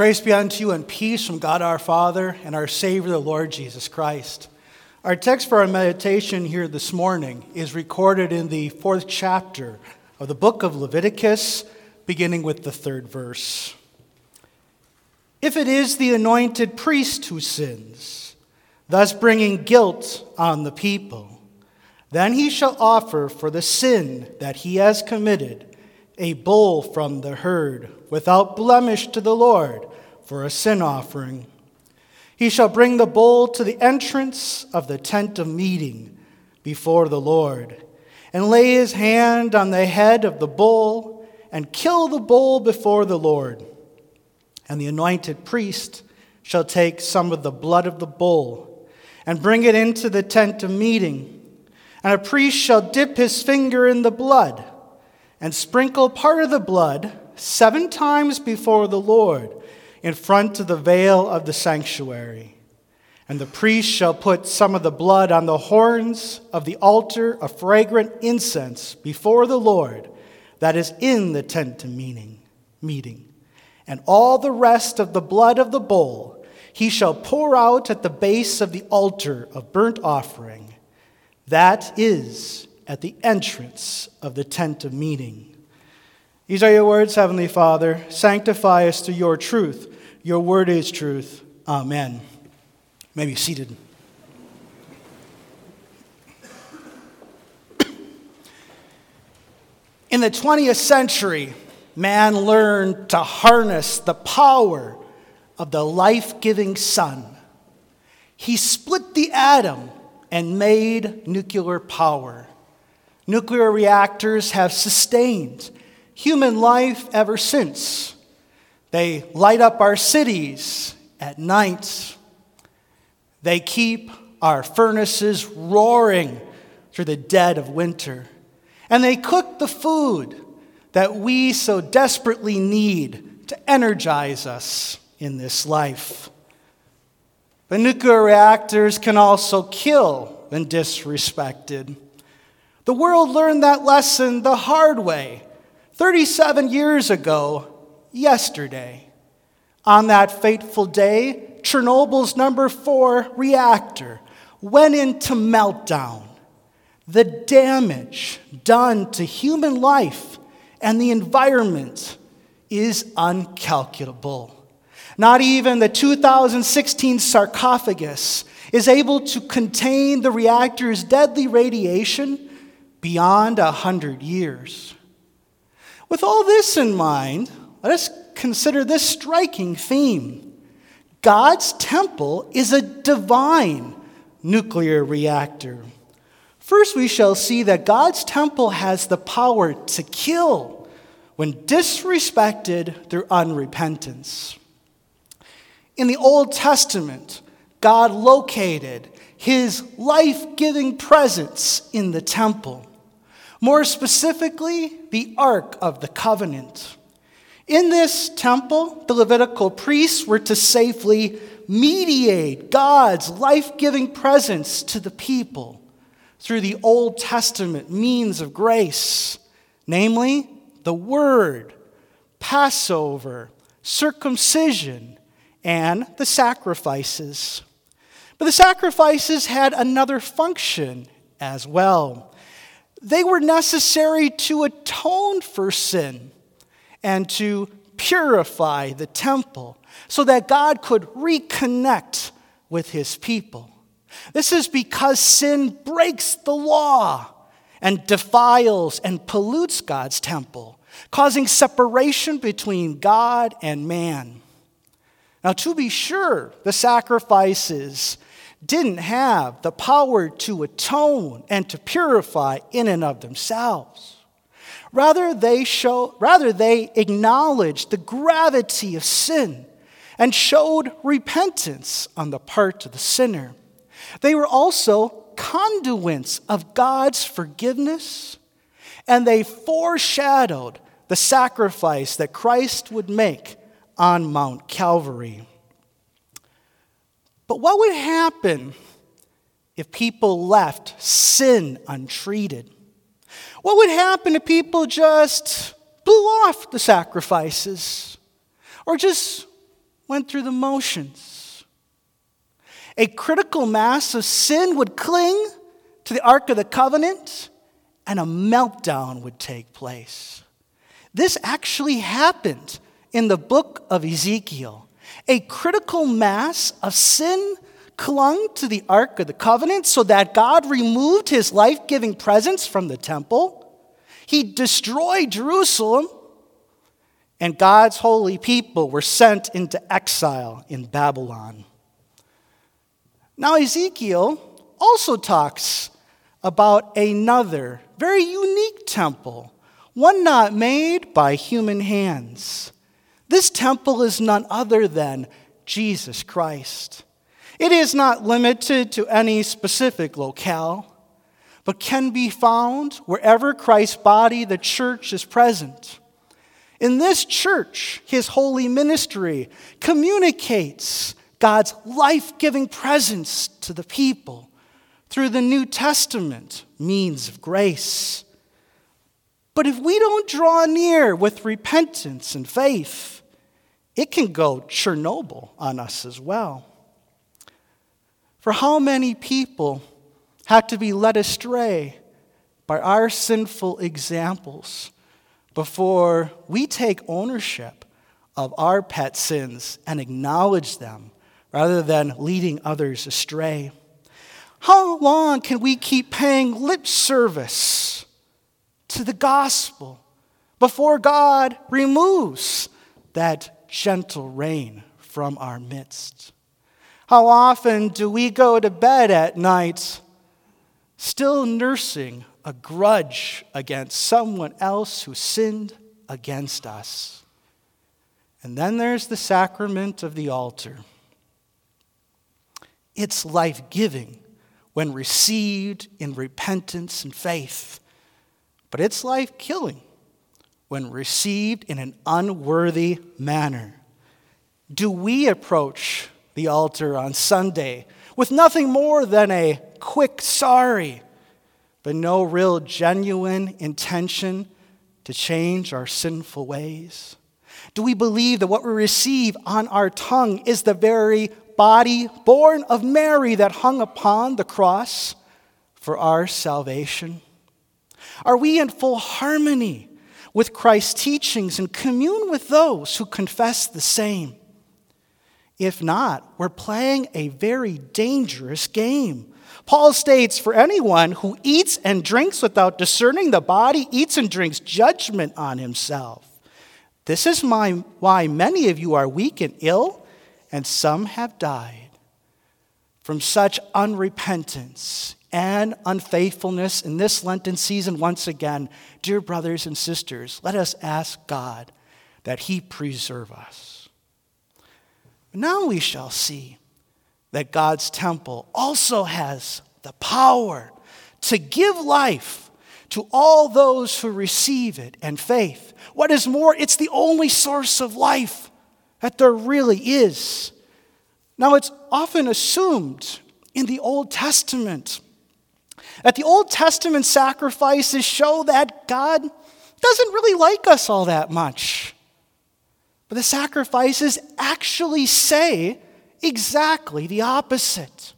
Grace be unto you and peace from God our Father and our Savior, the Lord Jesus Christ. Our text for our meditation here this morning is recorded in the fourth chapter of the book of Leviticus, beginning with the third verse. If it is the anointed priest who sins, thus bringing guilt on the people, then he shall offer for the sin that he has committed a bull from the herd, without blemish to the Lord, for a sin offering. He shall bring the bull to the entrance of the tent of meeting before the Lord, and lay his hand on the head of the bull, and kill the bull before the Lord. And the anointed priest shall take some of the blood of the bull, and bring it into the tent of meeting. And a priest shall dip his finger in the blood and sprinkle part of the blood seven times before the Lord in front of the veil of the sanctuary. And the priest shall put some of the blood on the horns of the altar of fragrant incense before the Lord that is in the tent of meeting. meeting. And all the rest of the blood of the bull he shall pour out at the base of the altar of burnt offering. That is at the entrance of the tent of meeting. These are your words, Heavenly Father. Sanctify us through your truth. Your word is truth. Amen. You may be seated. In the 20th century, man learned to harness the power of the life giving sun. He split the atom and made nuclear power. Nuclear reactors have sustained human life ever since. They light up our cities at night. They keep our furnaces roaring through the dead of winter. And they cook the food that we so desperately need to energize us in this life. But nuclear reactors can also kill when disrespected. The world learned that lesson the hard way 37 years ago, yesterday. On that fateful day, Chernobyl's number four reactor went into meltdown. The damage done to human life and the environment is uncalculable. Not even the 2016 sarcophagus is able to contain the reactor's deadly radiation beyond a hundred years. With all this in mind, let us consider this striking theme God's temple is a divine nuclear reactor. First, we shall see that God's temple has the power to kill when disrespected through unrepentance. In the Old Testament, God located his life giving presence in the temple. More specifically, the Ark of the Covenant. In this temple, the Levitical priests were to safely mediate God's life giving presence to the people through the Old Testament means of grace, namely the Word, Passover, circumcision, and the sacrifices. But the sacrifices had another function as well. They were necessary to atone for sin and to purify the temple so that God could reconnect with his people. This is because sin breaks the law and defiles and pollutes God's temple, causing separation between God and man. Now, to be sure, the sacrifices didn't have the power to atone and to purify in and of themselves. Rather, they, show, rather, they acknowledged the gravity of sin and showed repentance on the part of the sinner. They were also conduits of God's forgiveness, and they foreshadowed the sacrifice that Christ would make on Mount Calvary. But what would happen if people left sin untreated? What would happen if people just blew off the sacrifices or just went through the motions. A critical mass of sin would cling to the Ark of the Covenant, and a meltdown would take place. This actually happened in the book of Ezekiel. A critical mass of sin clung to the Ark of the Covenant so that God removed his life giving presence from the temple. He destroyed Jerusalem, and God's holy people were sent into exile in Babylon. Now, Ezekiel also talks about another very unique temple, one not made by human hands. This temple is none other than Jesus Christ. It is not limited to any specific locale, but can be found wherever Christ's body, the church, is present. In this church, his holy ministry communicates God's life giving presence to the people through the New Testament means of grace. But if we don't draw near with repentance and faith, it can go Chernobyl on us as well. For how many people have to be led astray by our sinful examples before we take ownership of our pet sins and acknowledge them rather than leading others astray? How long can we keep paying lip service to the gospel before God removes that gentle rain from our midst? How often do we go to bed at night still nursing a grudge against someone else who sinned against us? And then there's the sacrament of the altar. It's life giving when received in repentance and faith, but it's life killing when received in an unworthy manner? Do we approach the altar on Sunday with nothing more than a quick sorry, but no real genuine intention to change our sinful ways? Do we believe that what we receive on our tongue is the very body born of Mary that hung upon the cross for our salvation? Are we in full harmony with Christ's teachings and commune with those who confess the same. If not, we're playing a very dangerous game. Paul states, For anyone who eats and drinks without discerning the body eats and drinks judgment on himself. This is my, why many of you are weak and ill, and some have died. From such unrepentance and unfaithfulness in this Lenten season, once again, dear brothers and sisters, let us ask God that He preserve us. Now we shall see that God's temple also has the power to give life to all those who receive it and faith. What is more, it's the only source of life that there really is. Now, it's often assumed in the Old Testament that the Old Testament sacrifices show that God doesn't really like us all that much. But the sacrifices actually say exactly the opposite.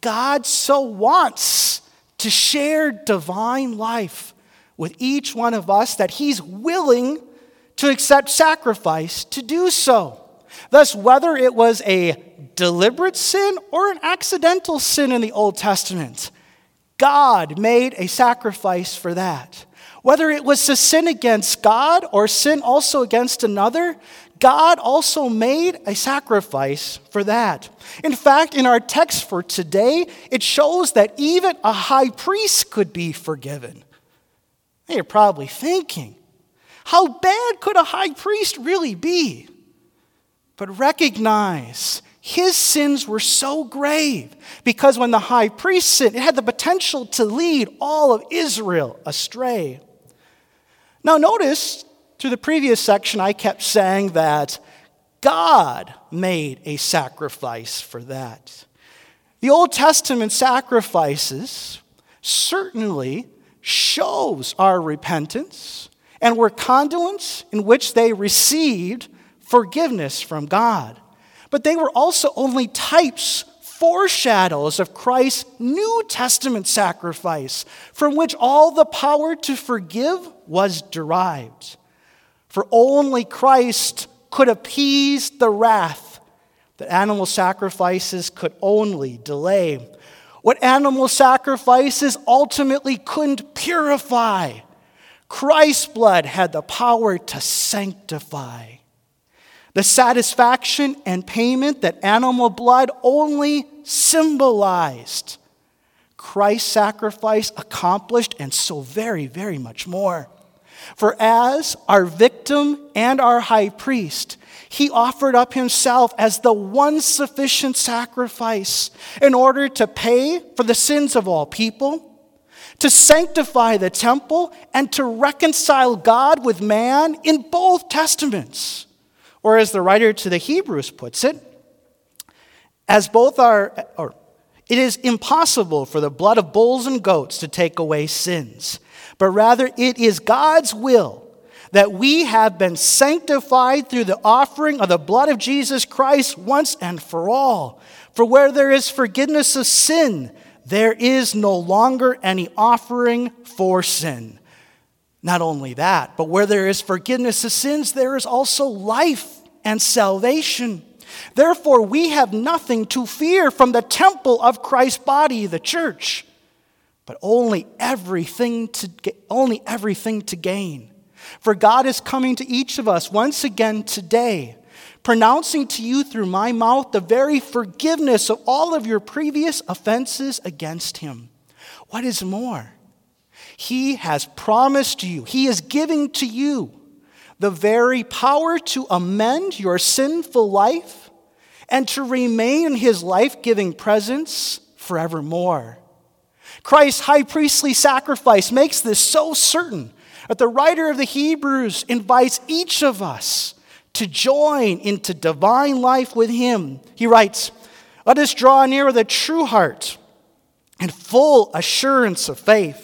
God so wants to share divine life with each one of us that he's willing to accept sacrifice to do so. Thus, whether it was a deliberate sin or an accidental sin in the Old Testament, God made a sacrifice for that. Whether it was to sin against God or sin also against another, God also made a sacrifice for that. In fact, in our text for today, it shows that even a high priest could be forgiven. You're probably thinking, how bad could a high priest really be? But recognize his sins were so grave because when the high priest sinned, it had the potential to lead all of Israel astray. Now, notice through the previous section, I kept saying that God made a sacrifice for that. The Old Testament sacrifices certainly shows our repentance and were conduits in which they received forgiveness from God. But they were also only types, foreshadows of Christ's New Testament sacrifice, from which all the power to forgive was derived. For only Christ could appease the wrath that animal sacrifices could only delay. What animal sacrifices ultimately couldn't purify. Christ's blood had the power to sanctify. The satisfaction and payment that animal blood only symbolized. Christ's sacrifice accomplished, and so very, very much more. For as our victim and our high priest, he offered up himself as the one sufficient sacrifice in order to pay for the sins of all people, to sanctify the temple, and to reconcile God with man in both testaments. Or as the writer to the Hebrews puts it, as both are, or it is impossible for the blood of bulls and goats to take away sins, but rather it is God's will that we have been sanctified through the offering of the blood of Jesus Christ once and for all. For where there is forgiveness of sin, there is no longer any offering for sin. Not only that, but where there is forgiveness of sins, there is also life and salvation. Therefore, we have nothing to fear from the temple of Christ's body, the church, but only everything to, only everything to gain. For God is coming to each of us once again today, pronouncing to you through my mouth the very forgiveness of all of your previous offenses against him. What is more, he has promised you, He is giving to you the very power to amend your sinful life and to remain in His life giving presence forevermore. Christ's high priestly sacrifice makes this so certain that the writer of the Hebrews invites each of us to join into divine life with Him. He writes, Let us draw near with a true heart and full assurance of faith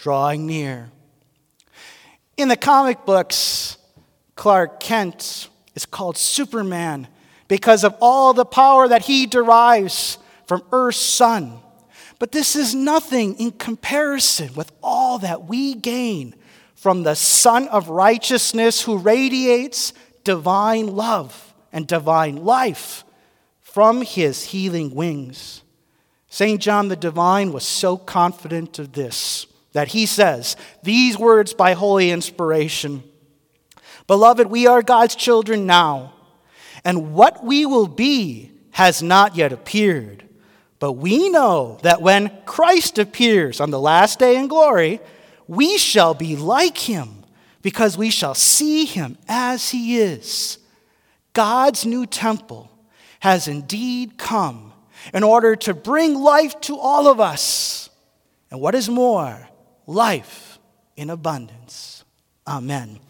drawing near. In the comic books, Clark Kent is called Superman because of all the power that he derives from Earth's sun. But this is nothing in comparison with all that we gain from the Son of Righteousness who radiates divine love and divine life from his healing wings. St. John the Divine was so confident of this that he says these words by holy inspiration Beloved, we are God's children now, and what we will be has not yet appeared. But we know that when Christ appears on the last day in glory, we shall be like him because we shall see him as he is. God's new temple has indeed come in order to bring life to all of us. And what is more, life in abundance. Amen.